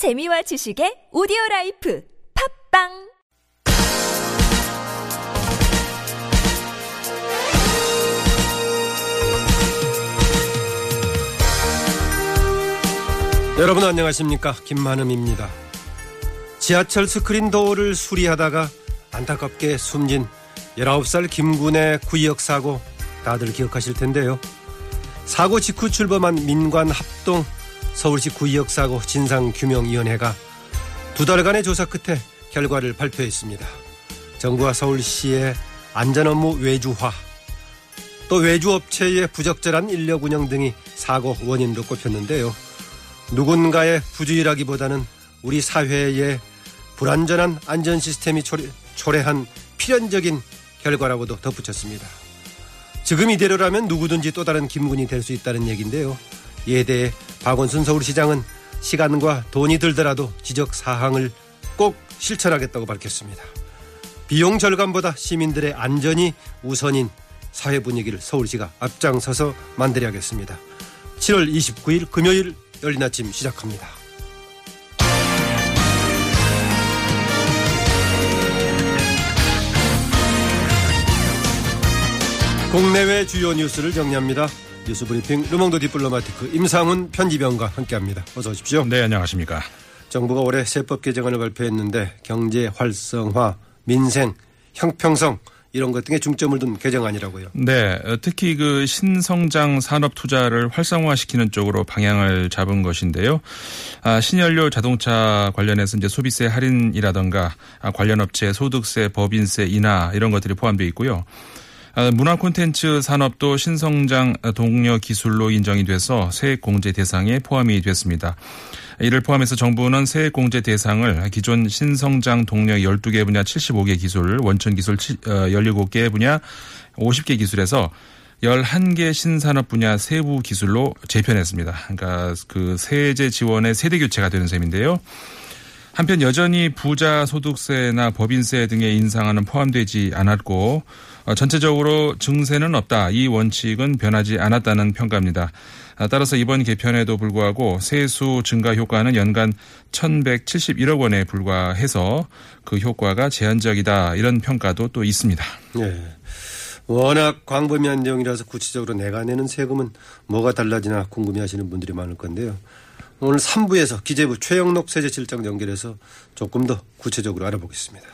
재미와 지식의 오디오 라이프 팟빵 여러분 안녕하십니까 김만흠입니다. 지하철 스크린 도어를 수리하다가 안타깝게 숨진 19살 김군의 구의역 사고 다들 기억하실 텐데요. 사고 직후 출범한 민관 합동 서울시 구역 사고 진상규명위원회가 두 달간의 조사 끝에 결과를 발표했습니다. 정부와 서울시의 안전업무 외주화 또 외주업체의 부적절한 인력 운영 등이 사고 원인으로 꼽혔는데요. 누군가의 부주의라기보다는 우리 사회의 불안전한 안전 시스템이 초래, 한 필연적인 결과라고도 덧붙였습니다. 지금 이대로라면 누구든지 또 다른 김군이 될 수 있다는 얘기인데요. 이에 대해 박원순 서울시장은 시간과 돈이 들더라도 지적 사항을 꼭 실천하겠다고 밝혔습니다. 비용 절감보다 시민들의 안전이 우선인 사회 분위기를 서울시가 앞장서서 만들어야겠습니다. 7월 29일 금요일 열린 아침 시작합니다. 국내외 주요 뉴스를 정리합니다. 뉴스 브리핑 르몽드 디플로마티크 임상훈 편집위원과 함께합니다. 어서 오십시오. 네, 안녕하십니까. 정부가 올해 세법 개정안을 발표했는데 경제 활성화, 민생, 형평성 이런 것 등에 중점을 둔 개정안이라고요. 네, 특히 그 신성장 산업 투자를 활성화시키는 쪽으로 방향을 잡은 것인데요. 아, 신연료 자동차 관련해서 이제 소비세 할인이라던가 아, 관련 업체 소득세, 법인세 인하 이런 것들이 포함되어 있고요. 아, 문화 콘텐츠 산업도 신성장 동료 기술로 인정이 돼서 세액 공제 대상에 포함이 됐습니다. 이를 포함해서 정부는 세액 공제 대상을 기존 신성장 동력 12개 분야 75개 기술, 원천 기술 17개 어, 분야 50개 기술에서 11개 신산업 분야 세부 기술로 재편했습니다. 그러니까 그 세제 지원의 세대 교체가 되는 셈인데요. 한편 여전히 부자 소득세나 법인세 등의 인상안은 포함되지 않았고 어, 전체적으로 증세는 없다. 이 원칙은 변하지 않았다는 평가입니다. 아, 따라서 이번 개편에도 불구하고 세수 증가 효과는 연간 1,171억 원에 불과해서 그 효과가 제한적이다. 이런 평가도 또 있습니다. 네. 워낙 광범위한 내용이라서 구체적으로 내가 내는 세금은 뭐가 달라지나 궁금해하시는 분들이 많을 건데요. 오늘 3부에서 기재부 최영록 세제실장 연결해서 조금 더 구체적으로 알아보겠습니다.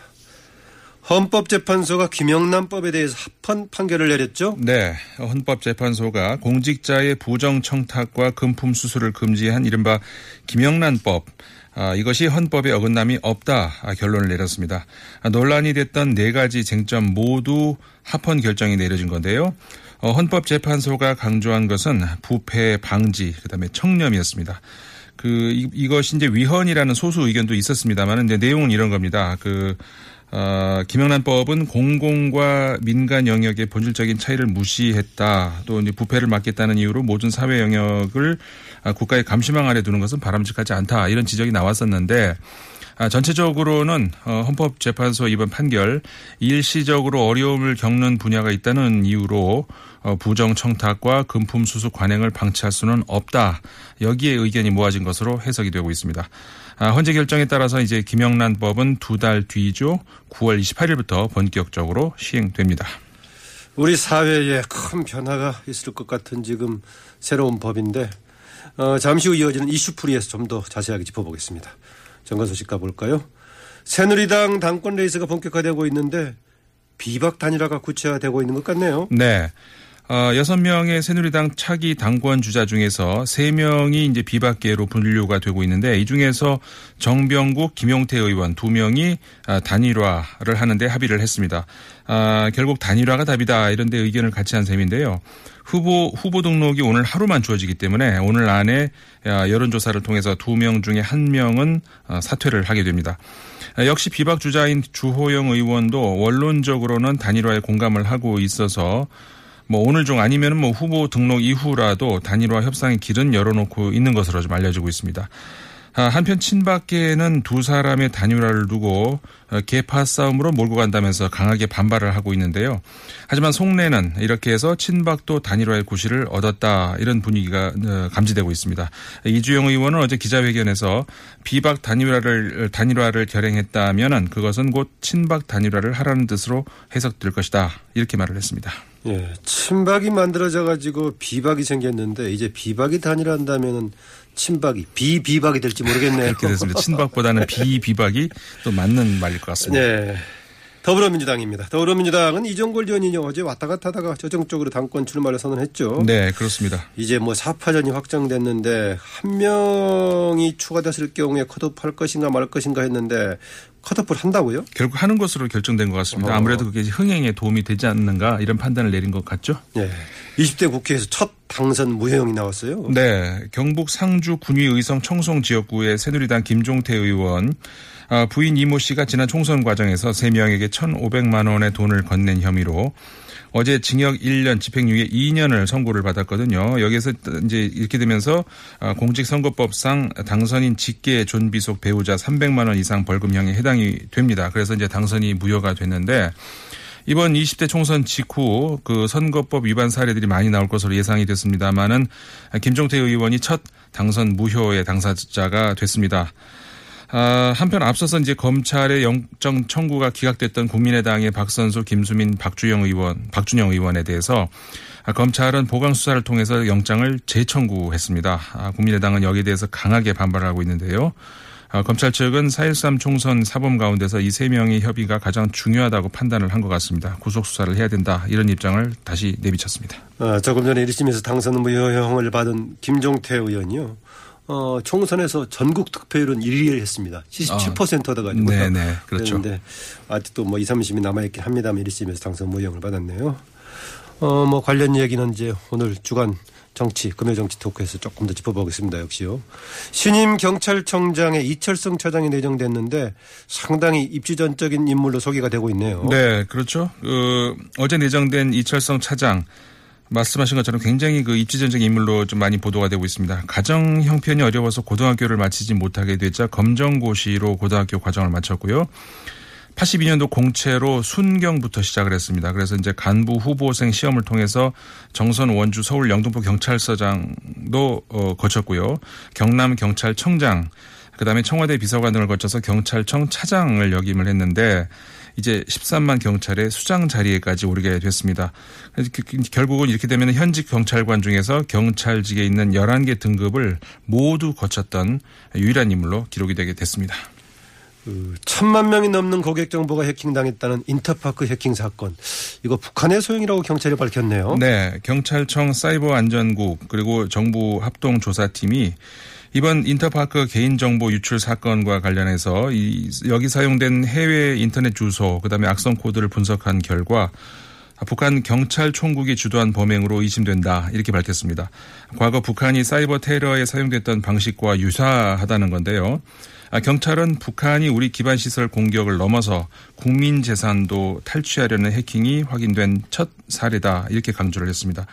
헌법재판소가 김영란법에 대해서 합헌 판결을 내렸죠? 네. 헌법재판소가 공직자의 부정 청탁과 금품 수수를 금지한 이른바 김영란법 아, 이것이 헌법에 어긋남이 없다 아, 결론을 내렸습니다. 아, 논란이 됐던 네 가지 쟁점 모두 합헌 결정이 내려진 건데요. 어, 헌법재판소가 강조한 것은 부패 방지, 그다음에 청렴이었습니다. 그 이, 이것이 이제 위헌이라는 소수 의견도 있었습니다만 내용은 이런 겁니다. 그 어, 김영란법은 공공과 민간 영역의 본질적인 차이를 무시했다. 또 이제 부패를 막겠다는 이유로 모든 사회 영역을 아, 국가의 감시망 아래 두는 것은 바람직하지 않다. 이런 지적이 나왔었는데 아, 전체적으로는 어, 헌법재판소 이번 판결 일시적으로 어려움을 겪는 분야가 있다는 이유로 어, 부정 청탁과 금품 수수 관행을 방치할 수는 없다. 여기에 의견이 모아진 것으로 해석이 되고 있습니다. 아, 헌재 결정에 따라서 이제 김영란법은 두 달 뒤죠. 9월 28일부터 본격적으로 시행됩니다. 우리 사회에 큰 변화가 있을 것 같은 지금 새로운 법인데 어, 잠시 후 이어지는 이슈풀이에서 좀 더 자세하게 짚어보겠습니다. 정가 소식 가볼까요? 새누리당 당권 레이스가 본격화되고 있는데 비박 단일화가 구체화되고 있는 것 같네요. 네. 어, 6명의 새누리당 차기 당권 주자 중에서 3명이 이제 비박계로 분류가 되고 있는데 이 중에서 정병국, 김용태 의원 2명이 아, 단일화를 하는데 합의를 했습니다. 아, 결국 단일화가 답이다 이런 데 의견을 같이 한 셈인데요. 후보, 후보 등록이 오늘 하루만 주어지기 때문에 오늘 안에 아, 여론조사를 통해서 2명 중에 1명은 아, 사퇴를 하게 됩니다. 역시 비박 주자인 주호영 의원도 원론적으로는 단일화에 공감을 하고 있어서 뭐 오늘 중 아니면은 뭐 후보 등록 이후라도 단일화 협상의 길은 열어놓고 있는 것으로 좀 알려지고 있습니다. 아, 한편 친박계는 두 사람의 단일화를 두고 어, 개파 싸움으로 몰고 간다면서 강하게 반발을 하고 있는데요. 하지만 속내는 이렇게 해서 친박도 단일화의 구실을 얻었다 이런 분위기가 어, 감지되고 있습니다. 이주영 의원은 어제 기자회견에서 비박 단일화를 단일화를 결행했다면은 그것은 곧 친박 단일화를 하라는 뜻으로 해석될 것이다 이렇게 말을 했습니다. 예, 친박이 만들어져 가지고 비박이 생겼는데 이제 비박이 단일화한다면은 친박이 비비박이 될지 모르겠네요. 그렇게 됐습니다. 친박보다는 비비박이 또 맞는 말일 것 같습니다. 네. 더불어민주당입니다. 더불어민주당은 이종골 의원이 어제 왔다 갔다 하다가 저정적으로 당권 출마를 선언했죠. 네, 그렇습니다. 이제 뭐 사파전이 확정됐는데 한 명이 추가됐을 경우에 컷오프할 것인가 말 것인가 했는데 컷오프를 한다고요? 결국 하는 것으로 결정된 것 같습니다. 어. 아무래도 그게 흥행에 도움이 되지 않는가 이런 판단을 내린 것 같죠? 네. 20대 국회에서 첫 당선 무효형이 나왔어요. 네. 경북 상주 군위 의성 청송 지역구의 새누리당 김종태 의원 아, 부인 이모 씨가 지난 총선 과정에서 3명에게 1,500만 원의 돈을 건넨 혐의로 어제 징역 1년 집행유예 2년을 선고를 받았거든요. 여기에서 이제 이렇게 되면서 아, 공직선거법상 당선인 직계 존비 속 배우자 300만 원 이상 벌금형에 해당이 됩니다. 그래서 이제 당선이 무효가 됐는데 이번 20대 총선 직후 그 선거법 위반 사례들이 많이 나올 것으로 예상이 됐습니다만은 김종태 의원이 첫 당선 무효의 당사자가 됐습니다. 아, 한편 앞서서 이제 검찰의 영장 청구가 기각됐던 국민의당의 박선수, 김수민, 박주영 의원, 박준영 의원에 대해서 아, 검찰은 보강 수사를 통해서 영장을 재청구했습니다. 아, 국민의당은 여기에 대해서 강하게 반발하고 있는데요. 아, 검찰 측은 4.13 총선 사범 가운데서 이 세 명의 협의가 가장 중요하다고 판단을 한 것 같습니다. 구속 수사를 해야 된다 이런 입장을 다시 내비쳤습니다. 아, 조금 전에 1심에서 당선 무효형을 받은 김종태 의원이요. 어, 총선에서 전국 득표율은 1위를 했습니다. 77% 얻어가지고. 아, 네네, 그렇죠. 그런데 아직도 뭐 2, 30이 남아있긴 합니다만 1심에서 당선 무효형을 받았네요. 어, 뭐 관련 얘기는 이제 오늘 주간 정치, 금요정치 토크에서 조금 더 짚어보겠습니다. 역시요. 신임 경찰청장의 이철성 차장이 내정됐는데 상당히 입지전적인 인물로 소개가 되고 있네요. 네, 그렇죠. 그 어제 내정된 이철성 차장 말씀하신 것처럼 굉장히 그 입지전적 인물로 좀 많이 보도가 되고 있습니다. 가정 형편이 어려워서 고등학교를 마치지 못하게 되자 검정고시로 고등학교 과정을 마쳤고요. 82년도 공채로 순경부터 시작을 했습니다. 그래서 이제 간부 후보생 시험을 통해서 정선 원주 서울 영등포 경찰서장도 어, 거쳤고요. 경남 경찰청장 그다음에 청와대 비서관 등을 거쳐서 경찰청 차장을 역임을 했는데 이제 13만 경찰의 수장 자리에까지 오르게 됐습니다. 그래서 결국은 이렇게 되면 현직 경찰관 중에서 경찰직에 있는 11개 등급을 모두 거쳤던 유일한 인물로 기록이 되게 됐습니다. 그 천만 명이 넘는 고객 정보가 해킹당했다는 인터파크 해킹 사건. 이거 북한의 소행이라고 경찰이 밝혔네요. 네, 경찰청 사이버 안전국 그리고 정부 합동 조사팀이 이번 인터파크 개인정보 유출 사건과 관련해서 이 여기 사용된 해외 인터넷 주소 그다음에 악성 코드를 분석한 결과 북한 경찰 총국이 주도한 범행으로 의심된다 이렇게 밝혔습니다. 과거 북한이 사이버 테러에 사용됐던 방식과 유사하다는 건데요. 경찰은 북한이 우리 기반 시설 공격을 넘어서 국민 재산도 탈취하려는 해킹이 확인된 첫 사례다 이렇게 강조를 했습니다.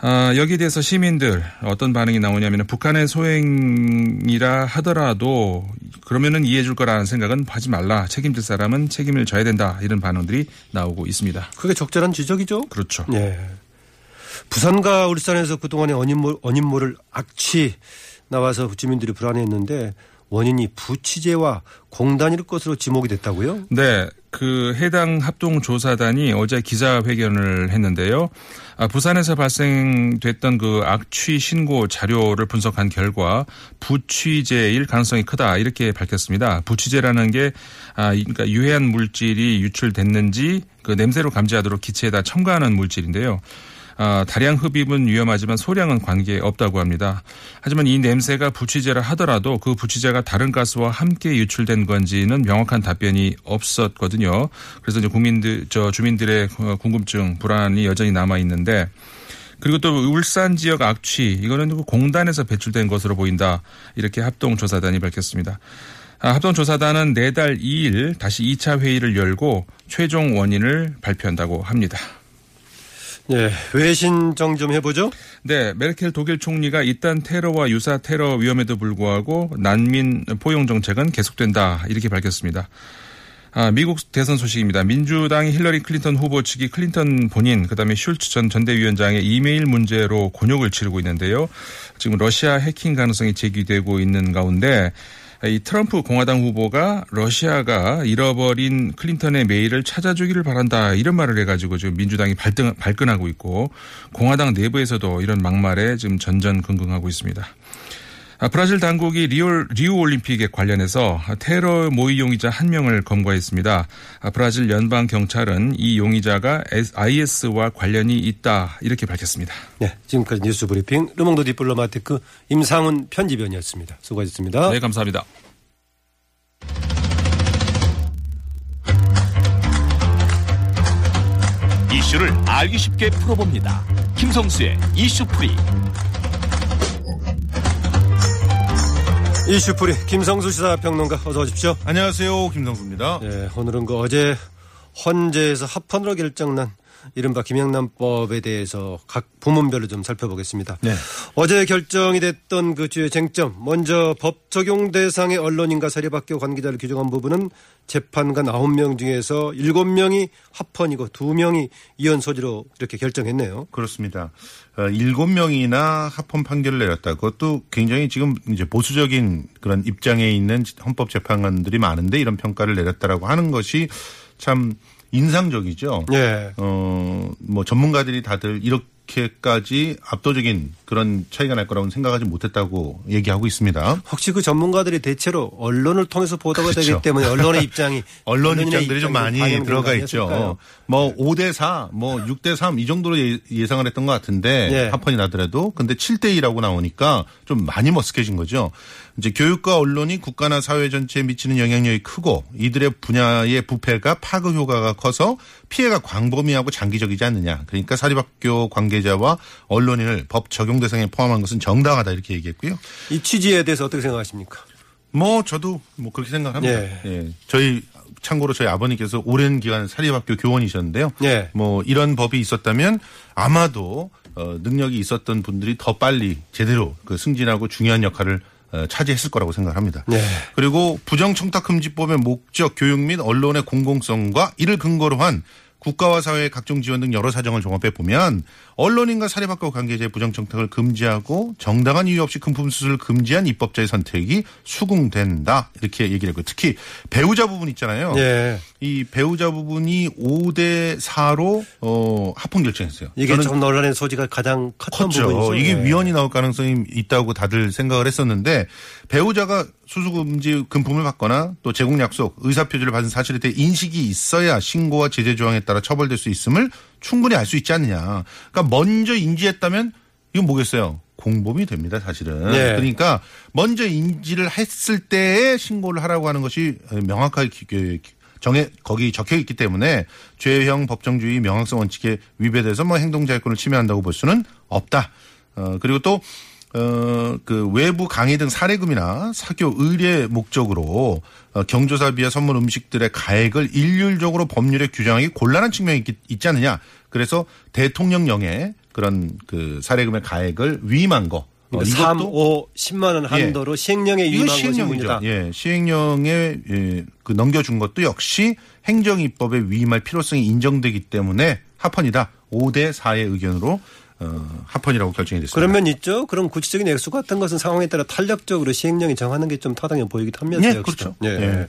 아, 여기에 대해서 시민들 어떤 반응이 나오냐면 북한의 소행이라 하더라도 그러면은 이해해 줄 거라는 생각은 하지 말라. 책임질 사람은 책임을 져야 된다. 이런 반응들이 나오고 있습니다. 그게 적절한 지적이죠? 그렇죠. 예. 부산과 울산에서 그동안의 어인몰, 어인몰을 악취 나와서 주민들이 불안해했는데 원인이 부취제와 공단일 것으로 지목이 됐다고요? 네. 그 해당 합동조사단이 어제 기자회견을 했는데요. 아, 부산에서 발생됐던 그 악취 신고 자료를 분석한 결과 부취제일 가능성이 크다 이렇게 밝혔습니다. 부취제라는 게 아, 그러니까 유해한 물질이 유출됐는지 그 냄새로 감지하도록 기체에다 첨가하는 물질인데요. 아, 다량 흡입은 위험하지만 소량은 관계 없다고 합니다. 하지만 이 냄새가 부취제라 하더라도 그 부취제가 다른 가스와 함께 유출된 건지는 명확한 답변이 없었거든요. 그래서 이제 국민들, 저 주민들의 어, 궁금증, 불안이 여전히 남아 있는데 그리고 또 울산 지역 악취 이거는 그 공단에서 배출된 것으로 보인다 이렇게 합동조사단이 밝혔습니다. 아, 합동조사단은 내달 2일 다시 2차 회의를 열고 최종 원인을 발표한다고 합니다. 예, 외신 정 좀 해보죠. 네, 메르켈 독일 총리가 잇단 테러와 유사 테러 위험에도 불구하고 난민 포용 정책은 계속된다 이렇게 밝혔습니다. 아, 미국 대선 소식입니다. 민주당이 힐러리 클린턴 후보 측이 클린턴 본인 그다음에 슐츠 전 전대위원장의 이메일 문제로 곤욕을 치르고 있는데요. 지금 러시아 해킹 가능성이 제기되고 있는 가운데 이 트럼프 공화당 후보가 러시아가 잃어버린 클린턴의 메일을 찾아주기를 바란다 이런 말을 해가지고 지금 민주당이 발등, 발끈하고 있고 공화당 내부에서도 이런 막말에 지금 전전긍긍하고 있습니다. 아, 브라질 당국이 리올, 리우 올림픽에 관련해서 테러 모의 용의자 한 명을 검거했습니다. 아, 브라질 연방 경찰은 이 용의자가 IS와 관련이 있다 이렇게 밝혔습니다. 네, 지금까지 뉴스 브리핑 르몽드 디플로마티크 임상훈 편집위원이었습니다. 수고하셨습니다. 네, 감사합니다. 이슈를 알기 쉽게 풀어봅니다. 김성수의 이슈풀이. 이슈풀이 김성수 시사평론가 어서 오십시오. 안녕하세요. 김성수입니다. 예, 오늘은 그 어제 헌재에서 합헌으로 결정난 이른바 김영란법에 대해서 각 부문별로 좀 살펴보겠습니다. 네. 어제 결정이 됐던 그 주요 쟁점, 먼저 법 적용 대상의 언론인과 사립학교 관계자를 규정한 부분은 재판관 9명 중에서 7명이 합헌이고 2명이 이혼 소지로 이렇게 결정했네요. 그렇습니다. 어, 일곱 명이나 합헌 판결을 내렸다. 그것도 굉장히 지금 이제 보수적인 그런 입장에 있는 헌법재판관들이 많은데 이런 평가를 내렸다라고 하는 것이 참 인상적이죠. 예. 어, 뭐 전문가들이 다들 이렇게까지 압도적인 그런 차이가 날 거라고는 생각하지 못했다고 얘기하고 있습니다. 혹시 그 전문가들이 대체로 언론을 통해서 보도가 그렇죠. 되기 때문에 언론의 입장이 언론 입장들이 좀 많이 들어가 거 있죠. 뭐 5대 4, 뭐 6대 3 이 정도로 예- 예상을 했던 것 같은데 예. 합헌이 나더라도 근데 7대 2라고 나오니까 좀 많이 머쓱해진 거죠. 이제 교육과 언론이 국가나 사회 전체에 미치는 영향력이 크고 이들의 분야의 부패가 파급 효과가 커서 피해가 광범위하고 장기적이지 않느냐. 그러니까 사립학교 관계자와 언론인을 법 적용 대상에 포함한 것은 정당하다 이렇게 얘기했고요. 이 취지에 대해서 어떻게 생각하십니까? 뭐 저도 뭐 그렇게 생각합니다. 예. 예. 저희 참고로 저희 아버님께서 오랜 기간 사립학교 교원이셨는데요. 예. 뭐 이런 법이 있었다면 아마도 어, 능력이 있었던 분들이 더 빨리 제대로 그 승진하고 중요한 역할을 어, 차지했을 거라고 생각합니다. 네. 그리고 부정청탁금지법의 목적, 교육 및 언론의 공공성과 이를 근거로 한 국가와 사회의 각종 지원 등 여러 사정을 종합해 보면 언론인과 사립학교 관계자의 부정청탁을 금지하고 정당한 이유 없이 금품 수수를 금지한 입법자의 선택이 수긍된다 이렇게 얘기를 했고 특히 배우자 부분 있잖아요. 예. 이 배우자 부분이 5대 4로 어, 합헌 결정했어요. 이게 저는 좀 논란의 소지가 가장 컸던 컸죠. 부분이죠. 이게 예. 위헌이 나올 가능성이 있다고 다들 생각을 했었는데 배우자가 수수금지 금품을 받거나 또 제공 약속, 의사 표지를 받은 사실에 대해 인식이 있어야 신고와 제재 조항에 따라 처벌될 수 있음을 충분히 알 수 있지 않느냐. 그러니까 먼저 인지했다면 이건 뭐겠어요? 공범이 됩니다, 사실은. 네. 그러니까 먼저 인지를 했을 때에 신고를 하라고 하는 것이 명확하게 기- 기- 정해 거기 적혀 있기 때문에 죄형 법정주의 명확성 원칙에 위배돼서 뭐 행동자유권을 침해한다고 볼 수는 없다. 어 그리고 또 어, 그 외부 강의 등 사례금이나 사교 의뢰 목적으로 어, 경조사비와 선물 음식들의 가액을 일률적으로 법률에 규정하기 곤란한 측면이 있, 있지 않느냐. 그래서 대통령령에 그런 그 사례금의 가액을 위임한 거. 어, 그러니까 3, 5, 10만 원 한도로 시행령에 이거 위임한 시행령이죠. 예, 시행령에 예, 그 넘겨준 것도 역시 행정입법에 위임할 필요성이 인정되기 때문에 합헌이다. 5대 4의 의견으로 어, 합헌이라고 결정이 됐습니다. 그러면 있죠. 그런 구체적인 액수 같은 것은 상황에 따라 탄력적으로 시행령이 정하는 게 좀 타당해 보이기도 예, 역시도. 그렇죠. 예. 예.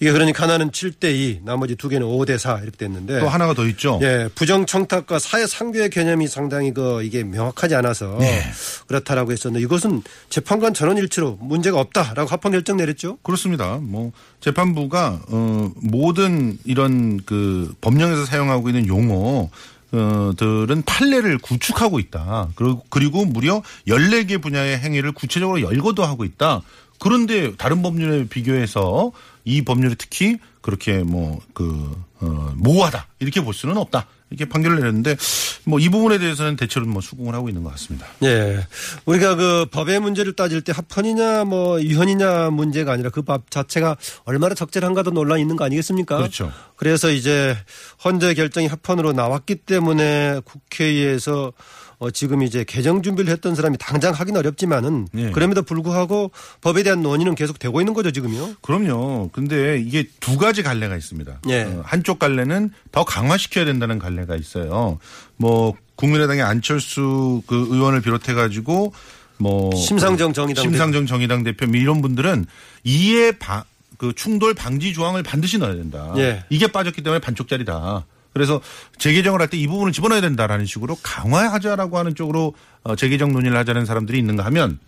이게 그러니까 하나는 7대 2, 나머지 두 개는 5대 4 이렇게 됐는데. 또 하나가 더 있죠. 예, 부정 청탁과 사회 상규의 개념이 상당히 그 이게 명확하지 않아서 네. 그렇다라고 했었는데 이것은 재판관 전원 일치로 문제가 없다라고 합헌 결정 내렸죠. 그렇습니다. 뭐 재판부가 어 모든 이런 그 법령에서 사용하고 있는 용어 어 들은 판례를 구축하고 있다. 그리고 그리고 무려 14개 분야의 행위를 구체적으로 열거도 하고 있다. 그런데 다른 법률에 비교해서 이 법률이 특히 그렇게 뭐그 어, 모호하다 이렇게 볼 수는 없다 이렇게 판결을 내렸는데 뭐 이 부분에 대해서는 대체로 뭐 수긍을 하고 있는 것 같습니다. 예. 우리가 그 법의 문제를 따질 때 합헌이냐 뭐 유헌이냐 문제가 아니라 그 법 자체가 얼마나 적절한가도 논란이 있는 거 아니겠습니까? 그렇죠. 그래서 이제 헌재 결정이 합헌으로 나왔기 때문에 국회에서 어 지금 이제 개정 준비를 했던 사람이 당장 하긴 어렵지만은 예. 그럼에도 불구하고 법에 대한 논의는 계속 되고 있는 거죠 지금요. 그럼요. 근데 이게 두 가지 갈래가 있습니다. 예. 어, 한쪽 갈래는 더 강화시켜야 된다는 갈래가 있어요. 뭐 국민의당의 안철수 그 의원을 비롯해 가지고 뭐 심상정 정의당 심상정 정의당 대표 뭐 이런 분들은 이에 바, 그 충돌 방지 조항을 반드시 넣어야 된다. 예. 이게 빠졌기 때문에 반쪽짜리다. 그래서 재개정을 할 때 이 부분을 집어넣어야 된다라는 식으로 강화하자라고 하는 쪽으로 어, 재개정 논의를 하자는 사람들이 있는가 하면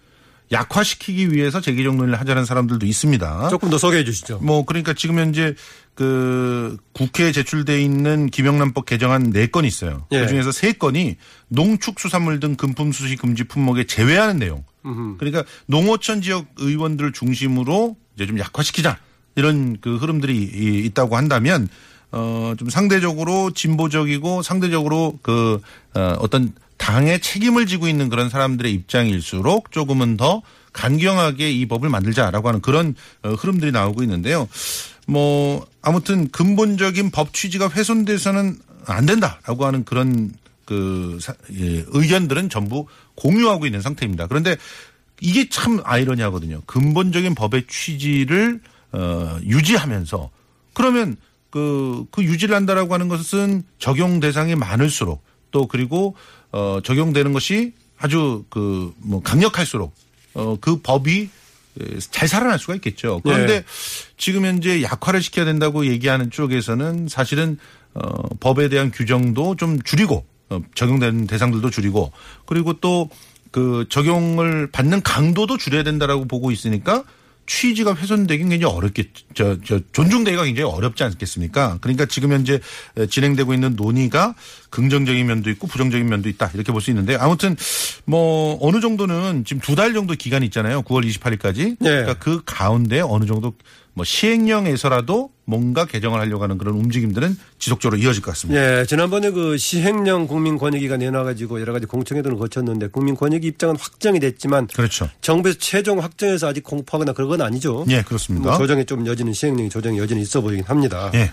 약화시키기 위해서 재개정 논의를 하자는 사람들도 있습니다. 조금 더 소개해 주시죠. 뭐 그러니까 지금 현재 그 국회에 제출돼 있는 김영란법 개정안 4건이 있어요. 예. 그중에서 3건이 농축수산물 등 금품 수시 금지 품목에 제외하는 내용. 그러니까 농어촌 지역 의원들을 중심으로 이제 좀 약화시키자 이런 그 흐름들이 이- 있다고 한다면 어 좀 상대적으로 진보적이고 상대적으로 그 어, 어떤 당의 책임을 지고 있는 그런 사람들의 입장일수록 조금은 더 간경하게 이 법을 만들자라고 하는 그런 어, 흐름들이 나오고 있는데요. 뭐 아무튼 근본적인 법 취지가 훼손돼서는 안 된다라고 하는 그런 그 사- 예, 의견들은 전부 공유하고 있는 상태입니다. 그런데 이게 참 아이러니하거든요. 근본적인 법의 취지를 어, 유지하면서 그러면 그, 그 유지를 한다라고 하는 것은 적용 대상이 많을수록 또 그리고 어, 적용되는 것이 아주 그 뭐 강력할수록 어, 그 법이 에, 잘 살아날 수가 있겠죠. 그런데 네. 지금 현재 약화를 시켜야 된다고 얘기하는 쪽에서는 사실은 어, 법에 대한 규정도 좀 줄이고 어, 적용되는 대상들도 줄이고 그리고 또 그 적용을 받는 강도도 줄여야 된다라고 보고 있으니까 취지가 훼손되긴 굉장히 어렵겠, 저, 저, 존중되기가 굉장히 어렵지 않겠습니까? 그러니까 지금 현재 진행되고 있는 논의가 긍정적인 면도 있고 부정적인 면도 있다. 이렇게 볼 수 있는데 아무튼 뭐 어느 정도는 지금 두 달 정도 기간이 있잖아요. 9월 28일까지. 네. 그러니까 그 가운데 어느 정도 뭐 시행령에서라도 뭔가 개정을 하려고 하는 그런 움직임들은 지속적으로 이어질 것 같습니다. 예, 지난번에 그 시행령 국민권익위가 내놔가지고 여러 가지 공청회들을 거쳤는데 국민권익위 입장은 확정이 됐지만 그렇죠. 정부에서 최종 확정해서 아직 공포하거나 그런 건 아니죠. 예, 그렇습니다. 뭐 조정에 좀 여지는 시행령이 조정에 여지는 있어 보이긴 합니다. 예.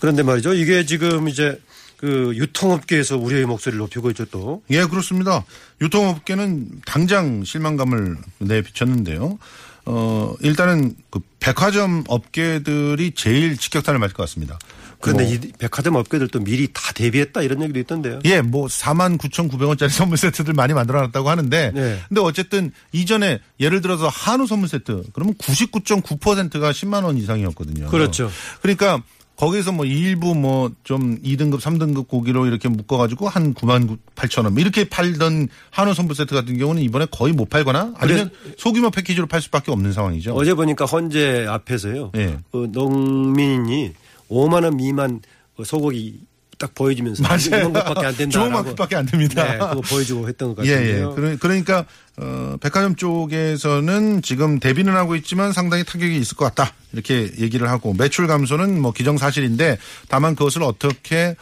그런데 말이죠. 이게 지금 이제 그 유통업계에서 우려의 목소리를 높이고 있죠 또. 예, 그렇습니다. 유통업계는 당장 실망감을 내비쳤는데요. 어, 일단은 그 백화점 업계들이 제일 직격탄을 맞을 것 같습니다. 그런데 뭐, 이 백화점 업계들도 미리 다 대비했다 이런 얘기도 있던데요. 예, 뭐 4만 9,900원짜리 선물 세트들 많이 만들어 놨다고 하는데 네. 근데 어쨌든 이전에 예를 들어서 한우 선물 세트 그러면 99.9%가 10만 원 이상이었거든요. 그렇죠. 그러니까 거기서 뭐 일부 뭐 좀 2등급, 3등급 고기로 이렇게 묶어가지고 한 9만 8천 원 이렇게 팔던 한우 선물 세트 같은 경우는 이번에 거의 못 팔거나 아니면 소규모 패키지로 팔 수밖에 없는 상황이죠. 어제 보니까 헌재 앞에서요. 예. 그 농민이 5만 원 미만 그 소고기 딱 보여주면서 이런 것밖에 안 된다. 좋은 만큼밖에 안 됩니다. 네, 그거 보여주고 했던 것 예, 같은데요. 예. 그러- 그러니까 어, 백화점 쪽에서는 지금 대비는 하고 있지만 상당히 타격이 있을 것 같다. 이렇게 얘기를 하고 매출 감소는 뭐 기정사실인데 다만 그것을 어떻게 어,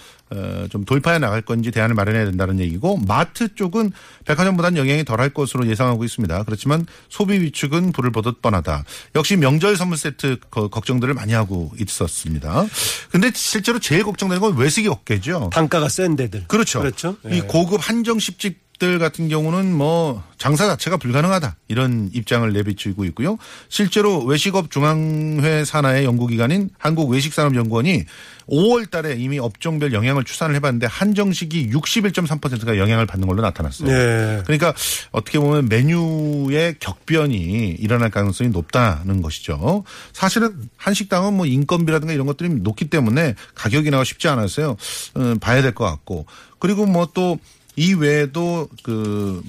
좀 돌파해 나갈 건지 대안을 마련해야 된다는 얘기고 마트 쪽은 백화점보다는 영향이 덜할 것으로 예상하고 있습니다. 그렇지만 소비 위축은 불을 보듯 뻔하다. 역시 명절 선물 세트 거- 걱정들을 많이 하고 있었습니다. 근데 실제로 제일 걱정되는 건 외식이 업계죠. 단가가 센 데들. 그렇죠. 그렇죠. 이 예. 고급 한정식집 들 같은 경우는 뭐 장사 자체가 불가능하다 이런 입장을 내비치고 있고요. 실제로 외식업 중앙회 산하의 연구기관인 한국외식산업연구원이 5월 달에 이미 업종별 영향을 추산을 해봤는데 한정식이 61.3%가 영향을 받는 걸로 나타났어요. 네. 그러니까 어떻게 보면 메뉴의 격변이 일어날 가능성이 높다는 것이죠. 사실은 한식당은 뭐 인건비라든가 이런 것들이 높기 때문에 가격이 나가 쉽지 않아서요. 어, 봐야 될 것 같고 그리고 뭐또 이 외에도 그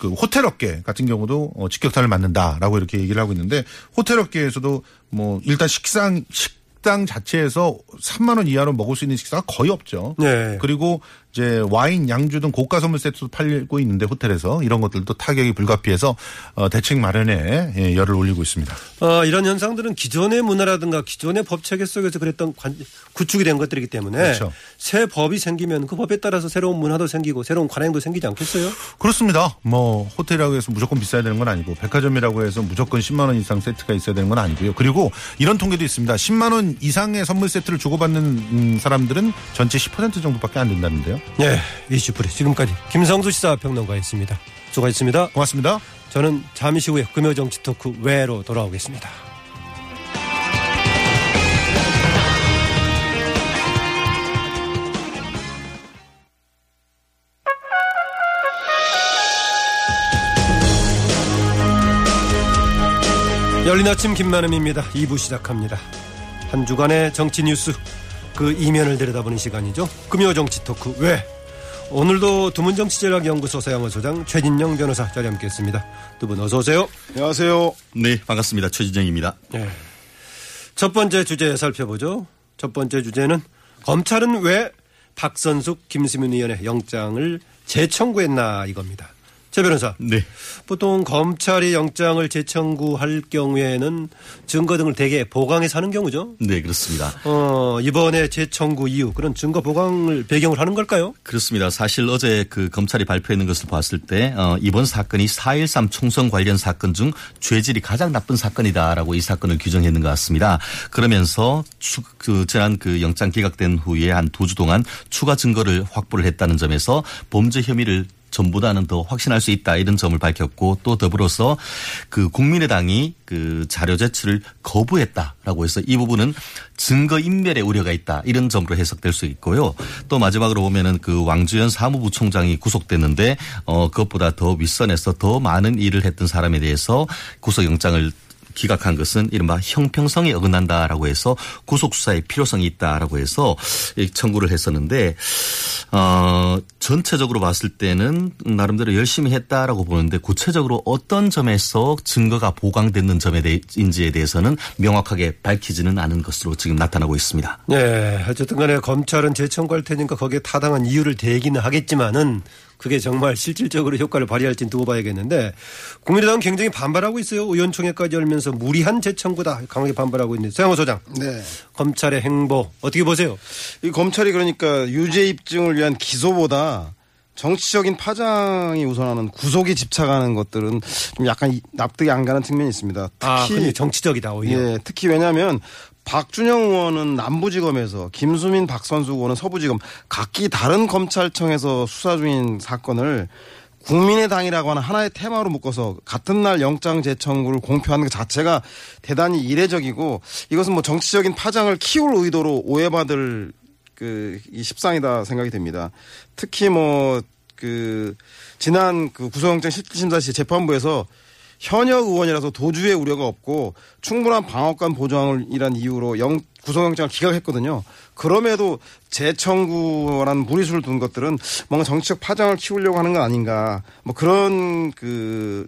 그 호텔 업계 같은 경우도 어, 직격탄을 맞는다라고 이렇게 얘기를 하고 있는데 호텔 업계에서도 뭐 일단 식상 식당 자체에서 3만 원 이하로 먹을 수 있는 식사가 거의 없죠. 네. 그리고 이제 와인, 양주 등 고가 선물 세트도 팔고 있는데 호텔에서 이런 것들도 타격이 불가피해서 어, 대책 마련에 예, 열을 올리고 있습니다. 어, 이런 현상들은 기존의 문화라든가 기존의 법 체계 속에서 그랬던 관- 구축이 된 것들이기 때문에 그렇죠. 새 법이 생기면 그 법에 따라서 새로운 문화도 생기고 새로운 관행도 생기지 않겠어요? 그렇습니다. 뭐 호텔이라고 해서 무조건 비싸야 되는 건 아니고 백화점이라고 해서 무조건 10만 원 이상 세트가 있어야 되는 건 아니고요. 그리고 이런 통계도 있습니다. 10만 원 이상의 선물 세트를 주고받는 음, 사람들은 전체 10% 정도밖에 안 된다는데요. 네, 이슈풀이 지금까지 김성수 시사평론가였습니다. 수고하셨습니다. 고맙습니다. 저는 잠시 후에 금요정치 토크 외로 돌아오겠습니다. 열린 아침 김만음입니다. 2부 시작합니다. 한 주간의 정치 뉴스 그 이면을 들여다보는 시간이죠. 금요 정치 토크 왜? 오늘도 두문 정치재학연구소 서양원 소장 최진영 변호사 자리 함께했습니다. 두 분 어서 오세요. 안녕하세요. 네, 반갑습니다. 최진정입니다. 네. 첫 번째 주제 살펴보죠. 첫 번째 주제는 검찰은 왜 박선숙, 김수민 의원의 영장을 재청구했나 이겁니다. 최 변호사. 네. 보통 검찰이 영장을 재청구할 경우에는 증거 등을 대개 보강해서 하는 경우죠. 네, 그렇습니다. 어, 이번에 재청구 이유 그런 증거 보강을 배경을 하는 걸까요? 그렇습니다. 사실 어제 그 검찰이 발표했는 것을 봤을 때 어, 이번 사건이 4.13 총선 관련 사건 중 죄질이 가장 나쁜 사건이다라고 이 사건을 규정했는 것 같습니다. 그러면서 추, 그 지난 그 영장 기각된 후에 한 두 주 동안 추가 증거를 확보를 했다는 점에서 범죄 혐의를 전보다는 더 확신할 수 있다 이런 점을 밝혔고 또 더불어서 그 국민의당이 그 자료 제출을 거부했다라고 해서 이 부분은 증거 인멸의 우려가 있다 이런 점으로 해석될 수 있고요. 또 마지막으로 보면은 그 왕주현 사무부총장이 구속됐는데 어 그것보다 더 윗선에서 더 많은 일을 했던 사람에 대해서 구속영장을 기각한 것은 이른바 형평성에 어긋난다라고 해서 구속수사의 필요성이 있다라고 해서 이 청구를 했었는데 어 전체적으로 봤을 때는 나름대로 열심히 했다라고 보는데 구체적으로 어떤 점에서 증거가 보강됐는 점에 대인지에 대해서는 명확하게 밝히지는 않은 것으로 지금 나타나고 있습니다. 네, 어쨌든 간에 검찰은 재청구할 테니까 거기에 타당한 이유를 대기는 하겠지만은 그게 정말 실질적으로 효과를 발휘할지는 두고 봐야겠는데 국민의당은 굉장히 반발하고 있어요. 의원총회까지 열면서 무리한 재청구다 강하게 반발하고 있는데 서영호 소장 네. 검찰의 행보 어떻게 보세요? 이 검찰이 그러니까 유죄 입증을 위한 기소보다 정치적인 파장이 우선하는 구속에 집착하는 것들은 좀 약간 이- 납득이 안 가는 측면이 있습니다. 아, 특히 근데 정치적이다 오히려. 예, 특히 왜냐하면 박준영 의원은 남부지검에서 김수민 박선수 의원은 서부지검 각기 다른 검찰청에서 수사 중인 사건을 국민의당이라고 하는 하나의 테마로 묶어서 같은 날 영장 재청구를 공표하는 것 자체가 대단히 이례적이고 이것은 뭐 정치적인 파장을 키울 의도로 오해받을 그, 이 십상이다 생각이 됩니다. 특히 뭐, 그, 지난 그 구속영장 실질심사 시 재판부에서 현역 의원이라서 도주의 우려가 없고 충분한 방어권 보장이란 이유로 영, 구속영장을 기각했거든요. 그럼에도 재청구라는 무리수를 둔 것들은 뭔가 정치적 파장을 키우려고 하는 건 아닌가. 뭐 그런 그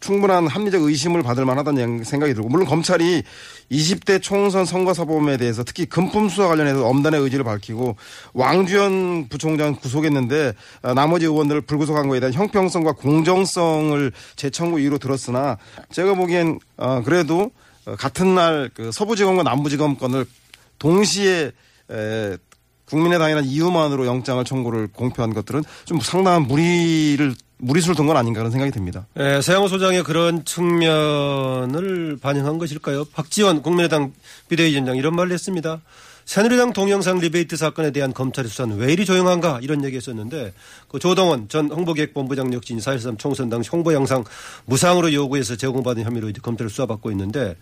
충분한 합리적 의심을 받을 만하다는 생각이 들고 물론 검찰이 20대 총선 선거사범에 대해서 특히 금품 수사 관련해서 엄단의 의지를 밝히고 왕주현 부총장 구속했는데 어, 나머지 의원들을 불구속한 거에 대한 형평성과 공정성을 재청구 이유로 들었으나 제가 보기엔 어, 그래도 어, 같은 날그 서부지검과 남부지검 건을 동시에 에, 국민의당이라는 이유만으로 영장을 청구를 공표한 것들은 좀 상당한 무리를 무리수를 둔 건 아닌가 그런 생각이 듭니다. 예, 서영호 소장의 그런 측면을 반영한 것일까요? 박지원 국민의당 비대위원장 이런 말을 했습니다. 새누리당 동영상 리베이트 사건에 대한 검찰의 수사는 왜 이리 조용한가 이런 얘기했었는데 그 조동원 전 홍보기획본부장 역시 4.13 총선 당시 홍보 영상 무상으로 요구해서 제공받은 혐의로 이제 검찰을 수사받고 있는데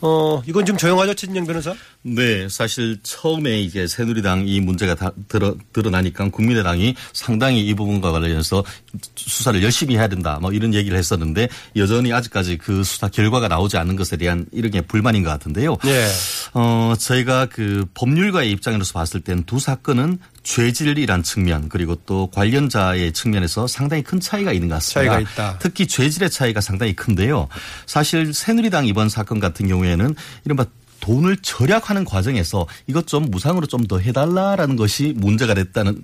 어 이건 좀 조용하죠 최진영 변호사? 네, 사실 처음에 이게 새누리당 이 문제가 다 드러, 드러나니까 국민의당이 상당히 이 부분과 관련해서 수사를 열심히 해야 된다 뭐 이런 얘기를 했었는데 여전히 아직까지 그 수사 결과가 나오지 않는 것에 대한 이런 게 불만인 것 같은데요. 예. 어, 저희가 그 법률가의 입장으로서 봤을 땐 두 사건은 죄질이란 측면 그리고 또 관련자의 측면에서 상당히 큰 차이가 있는 것 같습니다. 차이가 있다. 특히 죄질의 차이가 상당히 큰데요. 사실 새누리당 이번 사건 같은 경우에는 이른바 돈을 절약하는 과정에서 이것 좀 무상으로 좀 더 해달라라는 것이 문제가 됐다는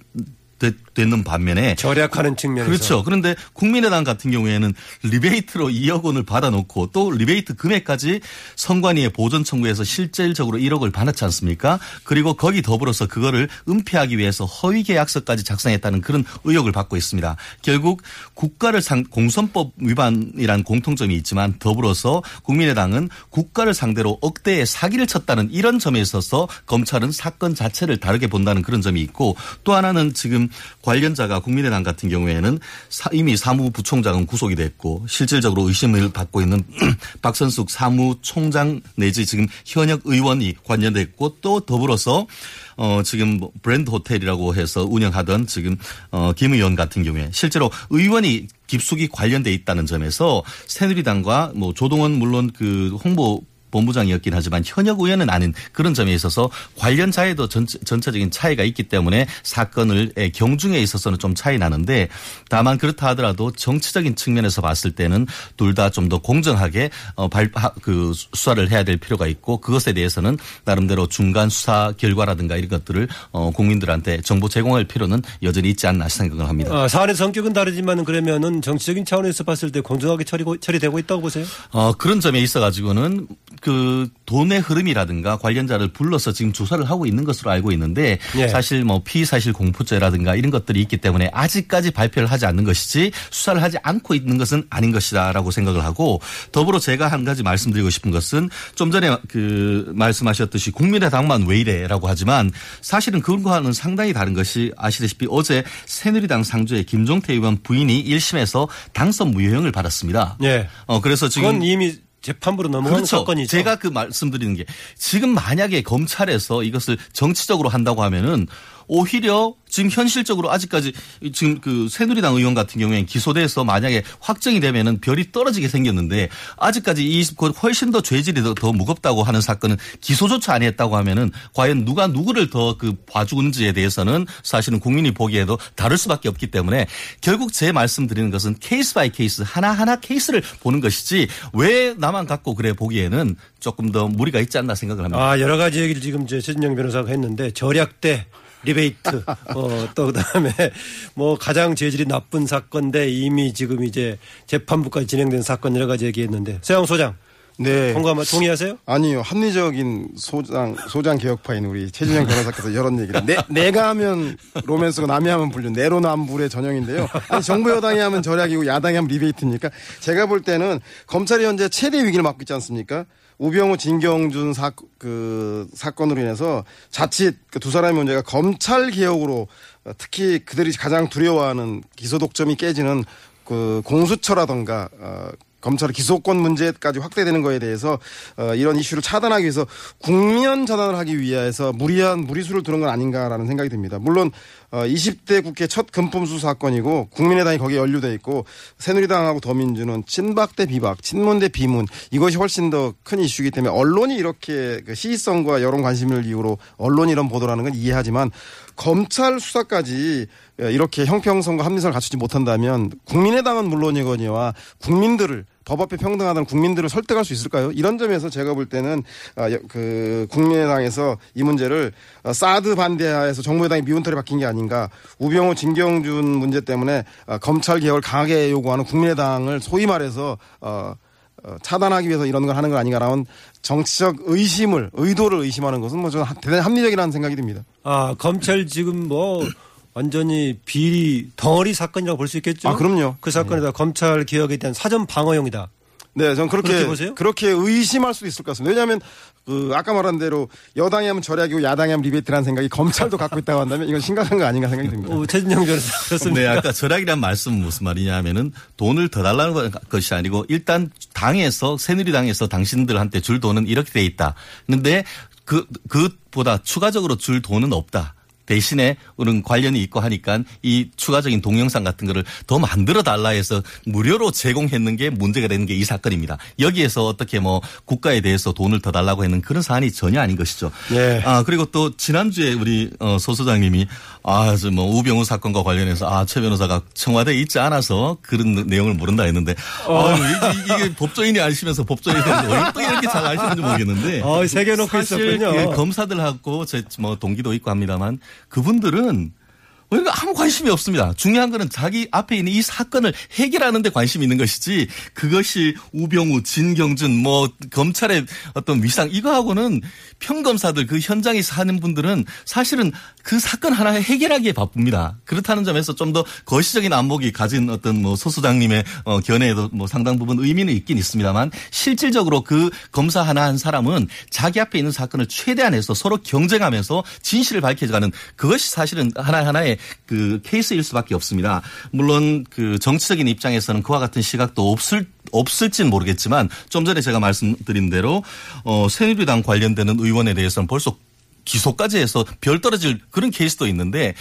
되- 되는 반면에 절약하는 측면에서 그렇죠. 그런데 국민의당 같은 경우에는 리베이트로 2억 원을 받아놓고 또 리베이트 금액까지 선관위에 보전 청구해서 실질적으로 1억을 받았지 않습니까? 그리고 거기 더불어서 그거를 은폐하기 위해서 허위 계약서까지 작성했다는 그런 의혹을 받고 있습니다. 결국 국가를 상 공선법 위반이란 공통점이 있지만 더불어서 국민의당은 국가를 상대로 억대의 사기를 쳤다는 이런 점에 있어서 검찰은 사건 자체를 다르게 본다는 그런 점이 있고 또 하나는 지금 관련자가 국민의당 같은 경우에는 사- 이미 사무부총장은 구속이 됐고 실질적으로 의심을 받고 있는 박선숙 사무총장 내지 지금 현역 의원이 관련됐고 또 더불어서 어 지금 뭐 브랜드 호텔이라고 해서 운영하던 지금 어김 의원 같은 경우에 실제로 의원이 깊숙이 관련돼 있다는 점에서 새누리당과 뭐 조동원 물론 그 홍보 본부장이었긴 하지만 현역 의원은 아닌 그런 점에 있어서 관련 자에도 전체, 전체적인 차이가 있기 때문에 사건을 의 경중에 있어서는 좀 차이 나는데 다만 그렇다 하더라도 정치적인 측면에서 봤을 때는 둘 다 좀 더 공정하게 어, 발, 하- 그 수사를 해야 될 필요가 있고 그것에 대해서는 나름대로 중간 수사 결과라든가 이런 것들을 어, 국민들한테 정보 제공할 필요는 여전히 있지 않나 생각을 합니다. 아, 사안의 성격은 다르지만 그러면은 정치적인 차원에서 봤을 때 공정하게 처리고, 처리되고 있다고 보세요? 어, 그런 점에 있어 가지고는 그 돈의 흐름이라든가 관련자를 불러서 지금 조사를 하고 있는 것으로 알고 있는데 예. 사실 뭐 피사실 공포죄라든가 이런 것들이 있기 때문에 아직까지 발표를 하지 않는 것이지 수사를 하지 않고 있는 것은 아닌 것이다라고 생각을 하고 더불어 제가 한 가지 말씀드리고 싶은 것은 좀 전에 그 말씀하셨듯이 국민의당만 왜 이래라고 하지만 사실은 그거와는 상당히 다른 것이 아시다시피 어제 새누리당 상주의 김종태 의원 부인이 1심에서 당선 무효형을 받았습니다. 예. 어 그래서 지금 이미 재판부로 넘어간 그렇죠. 사건이죠. 제가 그 말씀드리는 게 지금 만약에 검찰에서 이것을 정치적으로 한다고 하면은 오히려 지금 현실적으로 아직까지 지금 그 새누리당 의원 같은 경우에는 기소돼서 만약에 확정이 되면은 별이 떨어지게 생겼는데 아직까지 이 훨씬 더 죄질이 더, 더 무겁다고 하는 사건은 기소조차 안 했다고 하면은 과연 누가 누구를 더 그 봐주는지에 대해서는 사실은 국민이 보기에도 다를 수밖에 없기 때문에 결국 제 말씀드리는 것은 case by case 하나하나 케이스를 보는 것이지 왜 나만 갖고 그래 보기에는 조금 더 무리가 있지 않나 생각을 합니다. 아, 여러 가지 얘기를 지금 이제 최진영 변호사가 했는데 절약 대 리베이트. 어, 또 그다음에 뭐 가장 죄질이 나쁜 사건인데 이미 지금 이제 재판부까지 진행된 사건 여러 가지 얘기했는데. 세영 소장 네. 공감 동의하세요? 아니요 합리적인 소장 소장 개혁파인 우리 최진영 변호사께서 이런 얘기를 내, 내가 하면 로맨스고 남이 하면 불륜 내로남불의 전형인데요. 아니 정부 여당이 하면 절약이고 야당이 하면 리베이트니까 제가 볼 때는 검찰이 현재 최대 위기를 맞고 있지 않습니까? 우병우 진경준 사, 그 사건으로 인해서 자칫 그두 사람의 문제가 검찰 개혁으로 어, 특히 그들이 가장 두려워하는 기소 독점이 깨지는 그 공수처라던가 어, 검찰의 기소권 문제까지 확대되는 거에 대해서 어, 이런 이슈를 차단하기 위해서 국면 전환을 하기 위해서 무리한 무리수를 두는 건 아닌가라는 생각이 듭니다. 물론 어, 20대 국회 첫 금품수 사건이고 국민의당이 거기에 연루돼 있고 새누리당하고 더민주는 친박 대 비박, 친문 대 비문 이것이 훨씬 더 큰 이슈이기 때문에 언론이 이렇게 그 시의성과 여론 관심을 이유로 언론이 이런 보도를 하는 건 이해하지만 검찰 수사까지 이렇게 형평성과 합리성을 갖추지 못한다면 국민의당은 물론이거니와 국민들을 법 앞에 평등하다는 국민들을 설득할 수 있을까요? 이런 점에서 제가 볼 때는 아, 여- 그 국민의당에서 이 문제를 어, 사드 반대하에서 정부여당이 미운털이 박힌 게 아닌가. 우병우 진경준 문제 때문에 아, 검찰 개혁을 강하게 요구하는 국민의당을 소위 말해서 어, 어, 차단하기 위해서 이런 걸 하는 거 아닌가라는 정치적 의심을 의도를 의심하는 것은 뭐 저는 대단히 합리적이라는 생각이 듭니다. 아 검찰 지금 뭐 완전히 비리 덩어리 사건이라고 볼 수 있겠죠? 아, 그럼요. 그 사건에다 검찰 개혁에 대한 사전 방어용이다. 네, 저는 그렇게 그렇게 보세요? 그렇게 의심할 수도 있을 것 같습니다. 왜냐하면 그 아까 말한 대로 여당이 하면 절약이고 야당이 하면 리베이트라는 생각이 검찰도 갖고 있다고 한다면 이건 심각한 거 아닌가 생각이 듭니다. 어, 최진영 변호사 그렇습니다. 네, 아까 절약이란 말씀은 무슨 말이냐 하면은 돈을 더 달라는 것이 아니고 일단 당에서 새누리당에서 당신들한테 줄 돈은 이렇게 돼 있다. 근데 그, 그것보다 추가적으로 줄 돈은 없다. 대신에 그런 관련이 있고 하니까 이 추가적인 동영상 같은 거를 더 만들어 달라 해서 무료로 제공했는 게 문제가 되는 게 이 사건입니다. 여기에서 어떻게 뭐 국가에 대해서 돈을 더 달라고 했는 그런 사안이 전혀 아닌 것이죠. 네. 아 그리고 또 지난주에 우리 어, 소 소장님이 아저뭐 우병우 사건과 관련해서 아 최 변호사가 청와대에 있지 않아서 그런 내용을 모른다 했는데 아유, 이게, 이게 법조인이 아시면서 왜또 이렇게 잘 아시는지 모르겠는데 어, 새겨놓고 있었군요. 그 검사들하고 제 뭐 동기도 있고 합니다만 그분들은 우리가 아무 관심이 없습니다. 중요한 거는 자기 앞에 있는 이 사건을 해결하는 데 관심이 있는 것이지 그것이 우병우, 진경준 뭐 검찰의 어떤 위상 이거하고는 평검사들 그 현장에 사는 분들은 사실은 그 사건 하나 해결하기에 바쁩니다. 그렇다는 점에서 좀 더 거시적인 안목이 가진 어떤 뭐 소수장님의 어, 견해에도 뭐 상당 부분 의미는 있긴 있습니다만 실질적으로 그 검사 하나 한 사람은 자기 앞에 있는 사건을 최대한 해서 서로 경쟁하면서 진실을 밝혀가는 그것이 사실은 하나하나의 그 케이스일 수밖에 없습니다. 물론 그 정치적인 입장에서는 그와 같은 시각도 없을 없을진 모르겠지만 좀 전에 제가 말씀드린 대로 어 새누리당 관련되는 의원에 대해서는 벌써 기소까지 해서 별 떨어질 그런 케이스도 있는데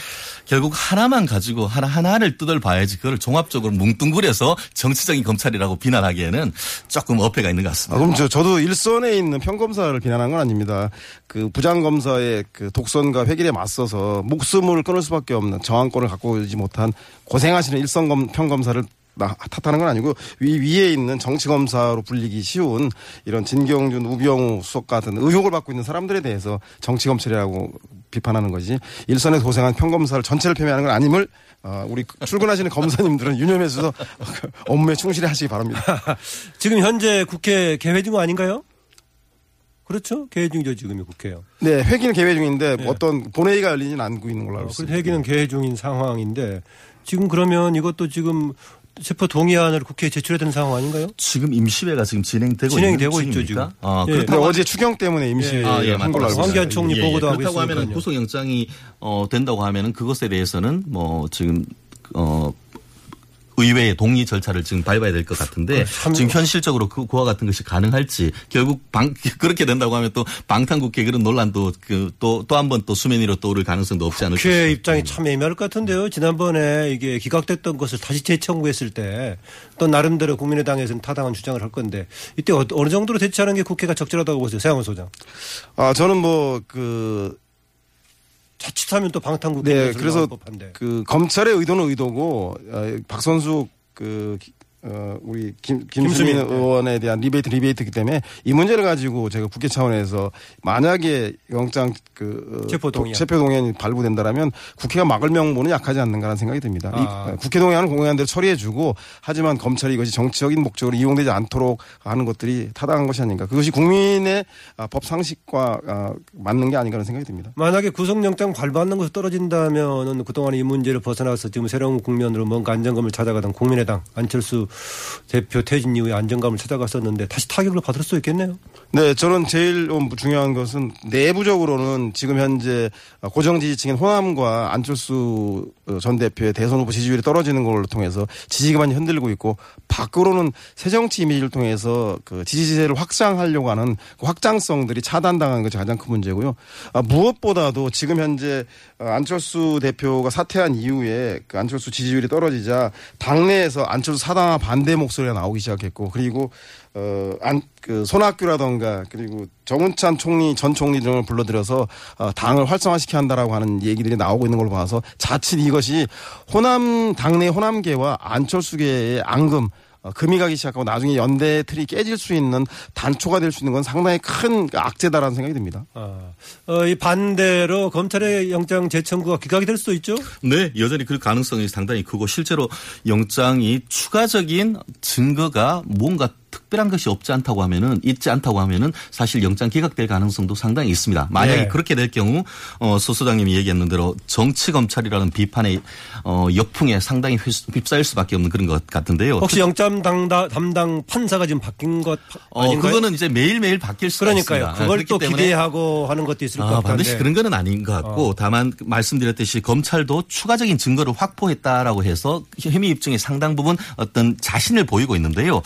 결국 하나만 가지고 하나 하나를 뜯을 봐야지 그걸 종합적으로 뭉뚱그려서 정치적인 검찰이라고 비난하기에는 조금 어폐가 있는 것 아, 같습니다. 그럼 저, 저도 일선에 있는 평검사를 비난한 건 아닙니다. 그 부장검사의 그 독선과 회길에 맞서서 목숨을 끊을 수밖에 없는 저항권을 갖고 오지 못한 고생하시는 일선 검, 평검사를 나- 탓하는 건 아니고 위, 위에 있는 정치검사로 불리기 쉬운 이런 진경준, 우병우 수석 같은 의혹을 받고 있는 사람들에 대해서 정치검찰이라고 비판하는 거지 일선에 고생한 평검사를 전체를 폄훼하는 건 아님을 어, 우리 출근하시는 검사님들은 유념해서 업무에 충실히 하시기 바랍니다. 지금 현재 국회 개회 중 아닌가요? 그렇죠? 개회 중이죠, 지금이 국회요. 네, 회기는 개회 중인데 네. 어떤 본회의가 열리지는 않고 있는 걸로 알고 그 있습니다. 회기는 개회 중인 상황인데 지금 그러면 이것도 지금 체포 동의안을 국회에 제출해야 되는 상황 아닌가요? 지금 임시회가 지금 진행되고 진행이 있는 되고 있죠, 중입니까? 지금. 아, 예. 그렇다고 어제 추경 때문에 임시 예. 아, 예, 한 걸로 알고. 황교안 총리 예, 예. 보고도 하고 그렇다고 있으니까요. 구속영장이 어, 된다고 하면은 그것에 대해서는 뭐 지금 어 의회의 동의 절차를 지금 밟아야 될 것 같은데 참- 지금 현실적으로 그, 그와 같은 것이 가능할지 결국 방, 그렇게 된다고 하면 또 방탄국회 그런 논란도 그 또또 한 번 또 수면 위로 떠오를 가능성도 없지 않을까 국회. 입장이 참 애매할 것 같은데요. 지난번에 이게 기각됐던 것을 다시 재청구했을 때 또 나름대로 국민의당에서는 타당한 주장을 할 건데 이때 어- 어느 정도로 대처하는 게 국회가 적절하다고 보세요. 세영원 소장. 아 저는 뭐 그 자칫하면 또 방탄국회 네, 그래서. 그 검찰의 의도는 의도고 어, 박선수 그 기- 어, 우리 김, 김수민 김수민, 네. 의원에 대한 리베이트 리베이트이기 때문에 이 문제를 가지고 제가 국회 차원에서 만약에 영장 그 어, 체포 동의안. 체포 동의안이 발부된다라면 국회가 막을 명분은 약하지 않는가라는 생각이 듭니다. 이, 아. 어, 국회 동의안은 공의안대로 처리해주고 하지만 검찰이 이것이 정치적인 목적으로 이용되지 않도록 하는 것들이 타당한 것이 아닌가. 그것이 국민의 아, 법 상식과 아, 맞는 게 아닌가라는 생각이 듭니다. 만약에 구속영장 발부하는 것이 떨어진다면은 그동안 이 문제를 벗어나서 지금 새로운 국면으로 뭔가 안정감을 찾아가던 국민의당 안철수 대표 퇴진 이후에 안정감을 찾아갔었는데 다시 타격을 받을 수 있겠네요. 네, 저는 제일 중요한 것은 내부적으로는 지금 현재 고정 지지층인 호남과 안철수 전 대표의 대선 후보 지지율이 떨어지는 걸 통해서 지지 기반이 흔들리고 있고 밖으로는 새 정치 이미지를 통해서 그 지지세를 확장하려고 하는 그 확장성들이 차단당하는 것이 가장 큰 문제고요. 아, 무엇보다도 지금 현재 어, 안철수 대표가 사퇴한 이후에 그 안철수 지지율이 떨어지자 당내에서 안철수 사당화 반대 목소리가 나오기 시작했고 그리고 어, 안, 그, 손학규라던가, 그리고 정운찬 총리, 전 총리 등을 불러들여서, 어, 당을 활성화시켜야 한다라고 하는 얘기들이 나오고 있는 걸로 봐서 자칫 이것이 호남, 당내 호남계와 안철수계의 앙금, 어, 금이 가기 시작하고 나중에 연대 틀이 깨질 수 있는 단초가 될 수 있는 건 상당히 큰 악재다라는 생각이 듭니다. 아, 어, 이 반대로 검찰의 영장 재청구가 기각이 될 수도 있죠. 네, 여전히 그 가능성이 상당히 크고 실제로 영장이 추가적인 증거가 뭔가 특별한 것이 없지 않다고 하면은 있지 않다고 하면은 사실 영장 기각될 가능성도 상당히 있습니다. 만약에 네. 그렇게 될 경우 어, 소 소장님이 얘기했는 대로 정치 검찰이라는 비판의 어, 역풍에 상당히 휩- 휩싸일 수밖에 없는 그런 것 같은데요. 혹시 영장 담당, 담당 판사가 지금 바뀐 것 어, 아닌가요? 그거는 이제 매일 매일 바뀔 수가 그러니까요. 있습니다. 그걸 그렇기 또 기대하고 하는 것도 있을 것 아, 같은데. 반드시 그런 건 아닌 것 같고 어. 다만 말씀드렸듯이 검찰도 추가적인 증거를 확보했다라고 해서 혐의 입증에 상당 부분 어떤 자신을 보이고 있는데요.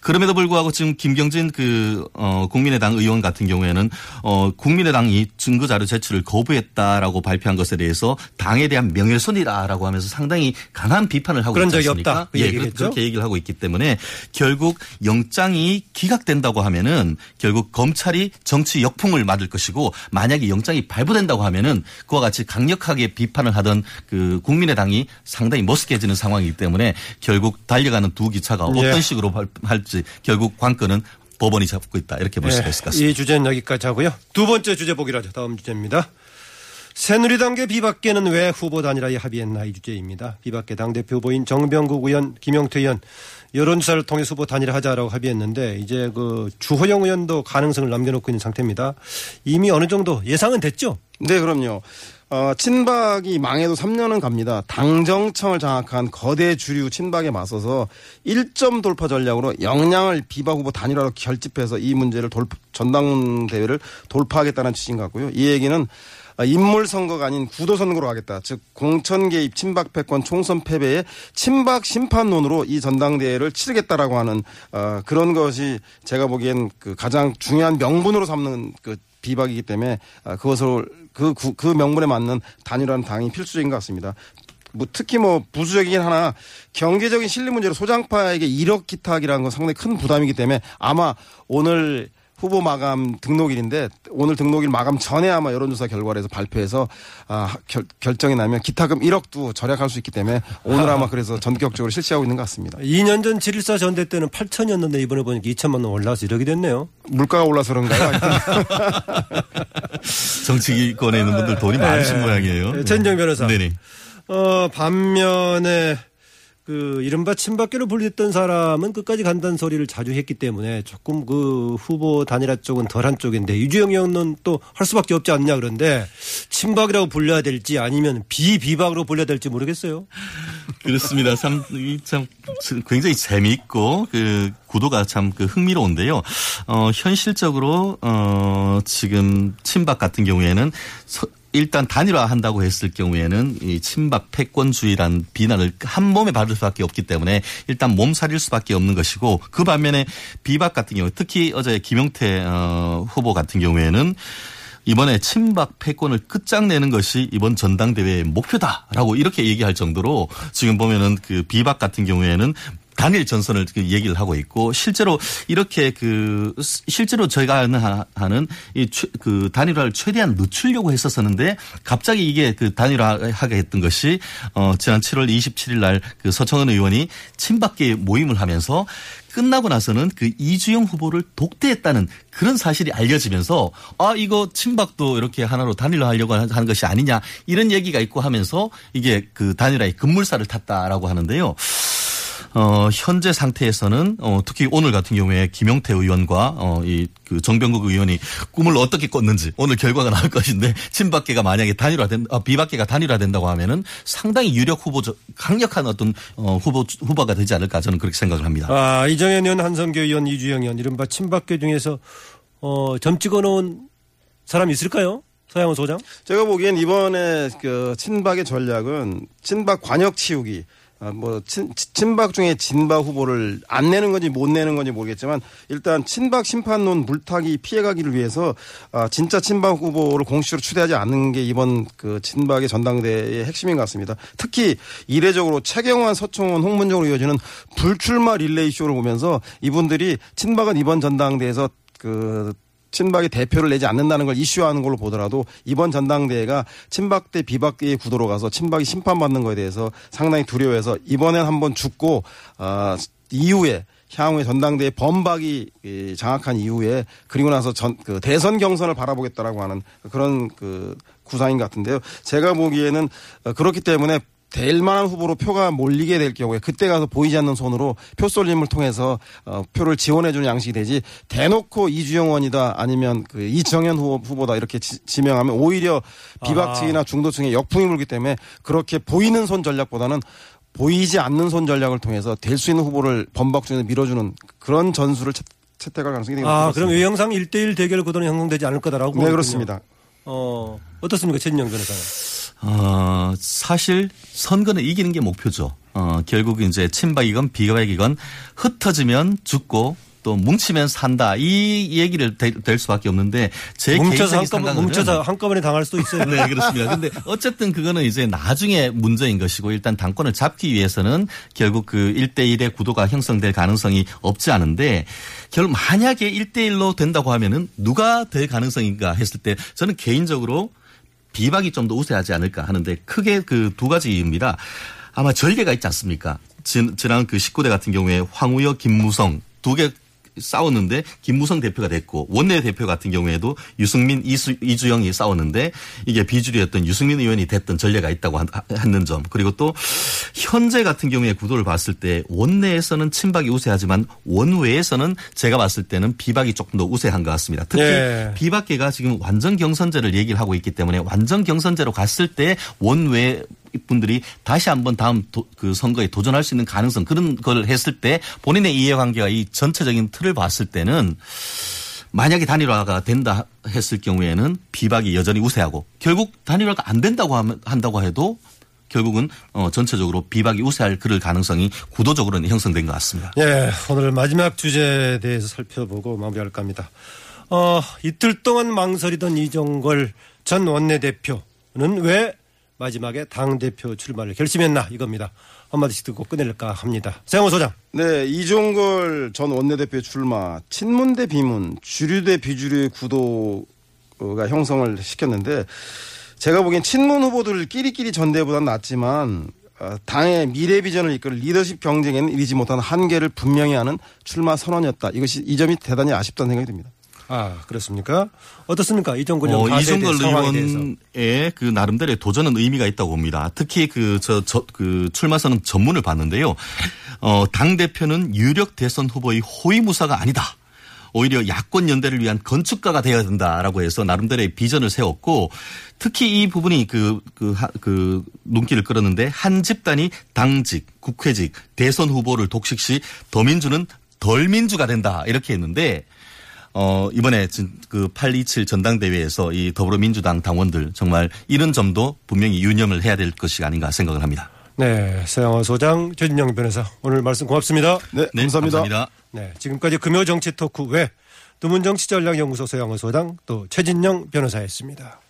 그럼에도 그럼에도 불구하고 지금 김경진 그, 어, 국민의당 의원 같은 경우에는 어, 국민의당이 증거자료 제출을 거부했다라고 발표한 것에 대해서 당에 대한 명예훼손이다라고 하면서 상당히 강한 비판을 하고 그런 있지 적이? 없다. 그 예, 얘기겠죠? 그렇게 얘기를 하고 있기 때문에 결국 영장이 기각된다고 하면은 결국 검찰이 정치 역풍을 맞을 것이고 만약에 영장이 발부된다고 하면은 그와 같이 강력하게 비판을 하던 그 국민의당이 상당히 머쓱해지는 상황이기 때문에 결국 달려가는 두 기차가 예. 어떤 식으로 발- 할지 결국 관건은 법원이 잡고 있다 이렇게 볼 수가 있을 것 같습니다. 이 주제는 여기까지 하고요. 두 번째 주제 보기로 하죠. 다음 주제입니다. 새누리당계 비박계는 왜 후보 단일화에 합의했나 이 주제입니다. 비박계 당대표 후보인 정병국 의원, 김용태 의원 여론조사를 통해 후보 단일화하자라고 합의했는데 이제 그 주호영 의원도 가능성을 남겨놓고 있는 상태입니다. 이미 어느 정도 예상은 됐죠. 네, 그럼요. 어, 친박이 망해도 3년은 갑니다. 당정청을 장악한 거대 주류 친박에 맞서서 1점 돌파 전략으로 역량을 비박 후보 단일화로 결집해서 이 문제를 돌, 전당대회를 돌파하겠다는 취지인 것 같고요. 이 얘기는 어, 인물 선거가 아닌 구도 선거로 하겠다. 즉 공천 개입 친박 패권 총선 패배에 친박 심판론으로 이 전당대회를 치르겠다라고 하는 어, 그런 것이 제가 보기엔 그 가장 중요한 명분으로 삼는 그 비박이기 때문에 아, 그것을 그, 구- 그 명분에 맞는 단일화는 당연히 필수적인 것 같습니다. 뭐 특히 뭐 부수적이긴 하나 경제적인 실리 문제로 소장파에게 1억 기탁이라는 건 상당히 큰 부담이기 때문에 아마 오늘 후보 마감 등록일인데 오늘 등록일 마감 전에 아마 여론조사 결과를 해서 발표해서 아, 결, 결정이 나면 기타금 1억도 절약할 수 있기 때문에 오늘 아마 그래서 전격적으로 실시하고 있는 것 같습니다. 2년 전 7.14 전대 때는 8천이었는데 이번에 보니까 2천만 원 올라서 이렇게 됐네요. 물가가 올라서 그런가요? 정치권에 있는 분들 돈이 많으신 모양이에요. 네, 전정 변호사. 네네. 어, 반면에 그 이른바 친박계로 분리됐던 사람은 끝까지 간다는 소리를 자주 했기 때문에 조금 그 후보 단일화 쪽은 덜한 쪽인데 유주영 의원은 또 할 수밖에 없지 않냐 그런데 친박이라고 불려야 될지 아니면 비비박으로 불려야 될지 모르겠어요. 그렇습니다. 참, 이참 굉장히 재미있고 그 구도가 참 그 흥미로운데요. 어, 현실적으로 어, 지금 친박 같은 경우에는 서- 일단 단일화한다고 했을 경우에는 이 친박 패권주의란 비난을 한 몸에 받을 수밖에 없기 때문에 일단 몸살일 수밖에 없는 것이고 그 반면에 비박 같은 경우 특히 어제 김용태 어, 후보 같은 경우에는 이번에 친박 패권을 끝장내는 것이 이번 전당대회의 목표다라고 이렇게 얘기할 정도로 지금 보면은 그 비박 같은 경우에는 단일 전선을 그 얘기를 하고 있고 실제로 이렇게 그 실제로 저희가 하는 이 그 단일화를 최대한 늦추려고 했었었는데 갑자기 이게 그 단일화하게 했던 것이 어 지난 7월 27일 날 그 서청원 의원이 친박계 모임을 하면서 끝나고 나서는 그 이주영 후보를 독대했다는 그런 사실이 알려지면서 아 이거 친박도 이렇게 하나로 단일화하려고 하는 것이 아니냐 이런 얘기가 있고 하면서 이게 그 단일화의 급물살을 탔다라고 하는데요. 어, 현재 상태에서는 어, 특히 오늘 같은 경우에 김용태 의원과 어, 이그 정병국 의원이 꿈을 어떻게 꿨는지 오늘 결과가 나올 것인데 친박계가 만약에 단일화된 아, 비박계가 단일화된다고 하면은 상당히 유력 후보 강력한 어떤 어, 후보 후보가 되지 않을까 저는 그렇게 생각을 합니다. 아, 이정현 의원, 한성교 의원, 이주영 의원 이른바 친박계 중에서 어, 점 찍어놓은 사람이 있을까요? 서양원 소장? 제가 보기엔 이번에 그 친박의 전략은 친박 관역 치우기. 아, 뭐, 친, 친박 중에 진박 후보를 안 내는 건지 못 내는 건지 모르겠지만 일단 친박 심판론 물타기 피해가기를 위해서 아, 진짜 친박 후보를 공식으로 추대하지 않는 게 이번 그 친박의 전당대회의 핵심인 것 같습니다. 특히 이례적으로 최경환, 서청원, 홍문정으로 이어지는 불출마 릴레이 쇼를 보면서 이분들이 친박은 이번 전당대회에서 그 친박이 대표를 내지 않는다는 걸 이슈화하는 걸로 보더라도 이번 전당대회가 친박 대 비박의 구도로 가서 친박이 심판받는 거에 대해서 상당히 두려워해서 이번엔 한번 죽고 아 이후에 향후에 전당대회 범박이 이, 장악한 이후에 그리고 나서 전 그 대선 경선을 바라보겠다라고 하는 그런 그 구상인 것 같은데요. 제가 보기에는 어, 그렇기 때문에 될 만한 후보로 표가 몰리게 될 경우에 그때 가서 보이지 않는 손으로 표 쏠림을 통해서 어, 표를 지원해 주는 양식이 되지 대놓고 이주영 의원이다 아니면 그 이정현 후보, 후보다 이렇게 지, 명하면 오히려 비박층이나 중도층에 역풍이 불기 때문에 그렇게 보이는 손 전략보다는 보이지 않는 손 전략을 통해서 될 수 있는 후보를 범박 중에서 밀어주는 그런 전술을 채, 채택할 가능성이 되게 아, 높습니다. 그럼 외형상 1대1 대결 구도는 형성되지 않을 거다라고. 네. 그렇습니다. 어, 어떻습니까? 최진영 변호사는. 어, 사실 선거는 이기는 게 목표죠. 어, 결국 이제 친박이건 비박이건 흩어지면 죽고 또 뭉치면 산다 이 얘기를 될, 될 수밖에 없는데 제 뭉쳐서 한꺼번에 뭉쳐서 한꺼번에 당할 수도 있어요. 네, 그렇습니다. 근데 어쨌든 그거는 이제 나중에 문제인 것이고 일단 당권을 잡기 위해서는 결국 그 1대1의 구도가 형성될 가능성이 없지 않은데 결국 만약에 1대1로 된다고 하면은 누가 될 가능성인가 했을 때 저는 개인적으로 비박이 좀 더 우세하지 않을까 하는데 크게 그 두 가지입니다. 아마 전례가 있지 않습니까? 지- 지난 그 19대 같은 경우에 황우여, 김무성 두 개 싸웠는데 김무성 대표가 됐고 원내 대표 같은 경우에도 유승민 이수, 이주영이 싸웠는데 이게 비주류였던 유승민 의원이 됐던 전례가 있다고 한- 하는 점 그리고 또 현재 같은 경우에 구도를 봤을 때 원내에서는 친박이 우세하지만 원외에서는 제가 봤을 때는 비박이 조금 더 우세한 것 같습니다. 특히 네. 비박계가 지금 완전 경선제를 얘기를 하고 있기 때문에 완전 경선제로 갔을 때 원외 분들이 다시 한번 다음 도- 그 선거에 도전할 수 있는 가능성 그런 걸 했을 때 본인의 이해관계가 이 전체적인 틀을 봤을 때는 만약에 단일화가 된다 했을 경우에는 비박이 여전히 우세하고 결국 단일화가 안 된다고 한다고 해도 결국은 어 전체적으로 비박이 우세할 그럴 가능성이 구도적으로는 형성된 것 같습니다. 예, 오늘 마지막 주제에 대해서 살펴보고 마무리할까 합니다. 어, 이틀 동안 망설이던 이종걸 전 원내대표는 왜 마지막에 당대표 출마를 결심했나 이겁니다. 한마디씩 듣고 끝낼까 합니다. 세영호 소장. 네, 이종걸 전 원내대표 출마, 친문 대 비문, 주류 대 비주류의 구도가 형성을 시켰는데 제가 보기엔 친문 후보들 끼리끼리 전대보다는 낫지만 어, 당의 미래 비전을 이끌 리더십 경쟁에는 이르지 못한 한계를 분명히 하는 출마 선언이었다. 이것이 이 점이 대단히 아쉽다는 생각이 듭니다. 아, 그렇습니까? 어떻습니까? 이종걸 어, 의원 상황에 대해서. 의원의 그 나름대로의 도전은 의미가 있다고 봅니다. 특히 그저저그 출마 선언 전문을 봤는데요. 어, 당 대표는 유력 대선 후보의 호위무사가 아니다. 오히려 야권 연대를 위한 건축가가 되어야 된다라고 해서 나름대로의 비전을 세웠고 특히 이 부분이 그, 그, 하- 그 눈길을 끌었는데 한 집단이 당직, 국회직, 대선 후보를 독식 시 더민주는 덜 민주가 된다 이렇게 했는데 어, 이번에 진- 그827 전당대회에서 이 더불어민주당 당원들 정말 이런 점도 분명히 유념을 해야 될 것이 아닌가 생각을 합니다. 네, 세영호 소장, 최진영 변호사 오늘 말씀 고맙습니다. 네, 네, 감사합니다. 감사합니다. 네, 지금까지 금요 정치 토크 외 두문정치전략연구소 서영호 소장 또 최진영 변호사였습니다.